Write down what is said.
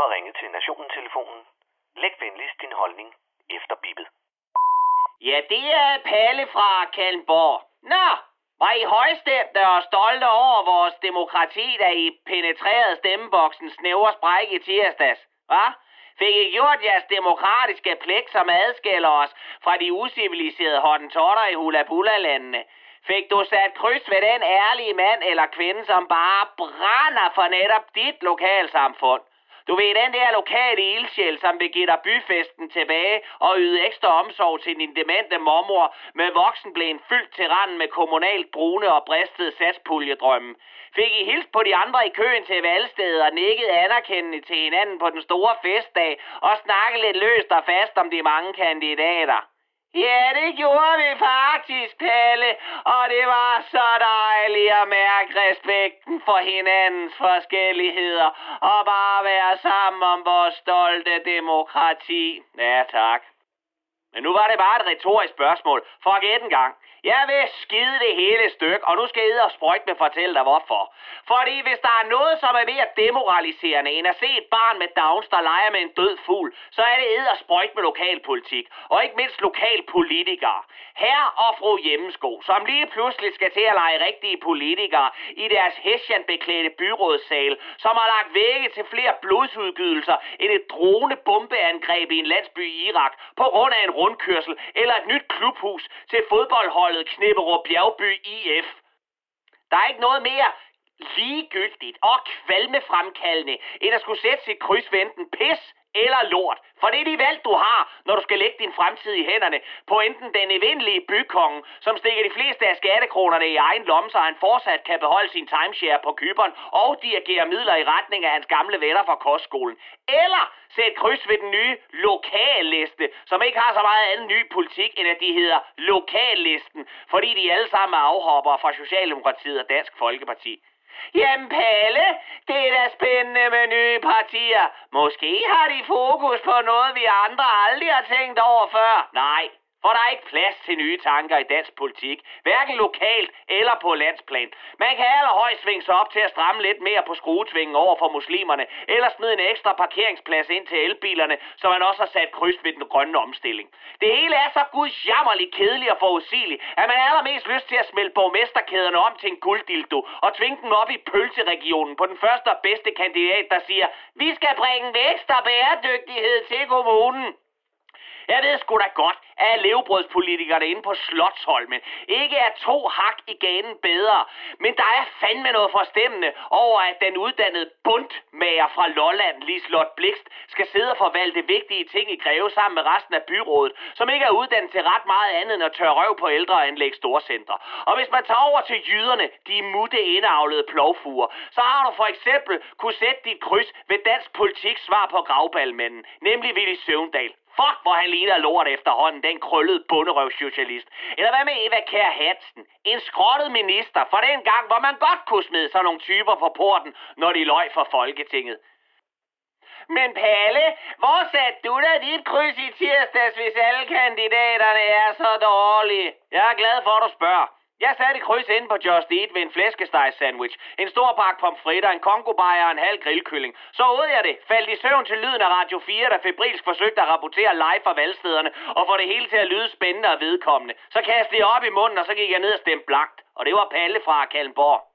har ringet til Nationen-telefonen. Læg venligst din holdning efter bippet. Ja, det er Palle fra Kalmborg. Nå, var I højstemte og stolte over vores demokrati, da I penetrerede stemmeboksen snævre spræk i tirsdags? Hva? Fik I gjort jeres demokratiske pligt, som adskiller os fra de usiviliserede hottentotter i hula-bula-landene? Fik du sat kryds ved den ærlige mand eller kvinde, som bare brænder for netop dit lokalsamfund? Du ved, den der lokale ildsjæl, som vil give dig byfesten tilbage og yde ekstra omsorg til din demente mormor med voksenblæen fyldt til randen med kommunalt brune og bristede satspuljedrømme. Fik I hils på de andre i køen til valgstedet og nikket anerkendende til hinanden på den store festdag og snakket lidt løst og fast om de mange kandidater? Ja, det gjorde vi faktisk, det, og det var så dejligt at mærke respekten for hinandens forskelligheder og bare være sammen om vores stolte demokrati. Ja, tak. Men nu var det bare et retorisk spørgsmål, for at gætte en gang. Jeg vil skide det hele stykke, og nu skal jeg og sprøjte med fortælle dig hvorfor. Fordi hvis der er noget, som er mere demoraliserende end at se et barn med Downs, der leger med en død fugl, så er det ed og sprøjte med lokalpolitik, og ikke mindst lokalpolitikere. Her og fru Hjemmesko, som lige pludselig skal til at lege rigtige politikere i deres hessianbeklædte byrådssal, som har lagt vægge til flere blodsudgydelser end et dronebombeangreb i en landsby i Irak på grund af en rundkørsel eller et nyt klubhus til fodboldhold fodboldholdet Knipperup Bjergby IF. Der er ikke noget mere ligegyldigt og kvalmefremkaldende, end at skulle sætte sit kryds ved enten pis eller lort. For det er de valg, du har, når du skal lægge din fremtid i hænderne på enten den evindelige bykonge, som stikker de fleste af skattekronerne i egen lomme, så han fortsat kan beholde sin timeshare på kyberen og dirigere midler i retning af hans gamle venner fra kostskolen. Eller sæt kryds ved den nye lokalliste, som ikke har så meget anden ny politik, end at de hedder lokallisten, fordi de alle sammen er afhoppere fra Socialdemokratiet og Dansk Folkeparti. Jamen Palle, det er da spændende med nye partier. Måske har de fokus på noget, vi andre aldrig har tænkt over før. Nej, for der er ikke plads til nye tanker i dansk politik, hverken lokalt eller på landsplan. Man kan allerhøjst svinge sig op til at stramme lidt mere på skruetvingen over for muslimerne, eller smide en ekstra parkeringsplads ind til elbilerne, så man også har sat kryds ved den grønne omstilling. Det hele er så gudsjammerligt kedeligt og forudsigeligt, at man har allermest lyst til at smelte borgmesterkæderne om til en gulddildo og tvinge dem op i pølseregionen på den første og bedste kandidat, der siger, vi skal bringe vækst og bæredygtighed til kommunen. Jeg ved sgu da godt, at levebrødspolitikerne inde på Slottholmen ikke er to hak i ganen bedre. Men der er fandme noget forstemmende over, at den uddannede bundmager fra Lolland, Lislot Blikst, skal sidde og forvalte vigtige ting i Greve sammen med resten af byrådet, som ikke er uddannet til ret meget andet end at tørre røv på ældre og anlægge storcentre. Og hvis man tager over til jyderne, de mutte indavlede plovfuger, så har du for eksempel kunne sætte dit kryds ved dansk politik svar på gravballmanden, nemlig Willy Søvndal. Fuck, hvor han ligner lort efterhånden, den krøllede bunderøvsocialist. Eller hvad med Eva Kær Hansen? En skrottet minister for den gang, hvor man godt kunne smide sådan nogle typer på porten, når de løg for Folketinget. Men Palle, hvor satte du da dit kryds i tirsdags, hvis alle kandidaterne er så dårlige? Jeg er glad for, at du spørger. Jeg satte kryds ind på Just Eat ved en flæskesteg sandwich, en stor pakke pomfritter, en kongobajer og en halv grillkylling. Så ud jeg det, faldt i søvn til lyden af Radio 4, der febrilsk forsøgte at rapportere live fra valgstederne og få det hele til at lyde spændende og vedkommende. Så kastede jeg op i munden, og så gik jeg ned og stemte blankt. Og det var Palle fra Kalmborg.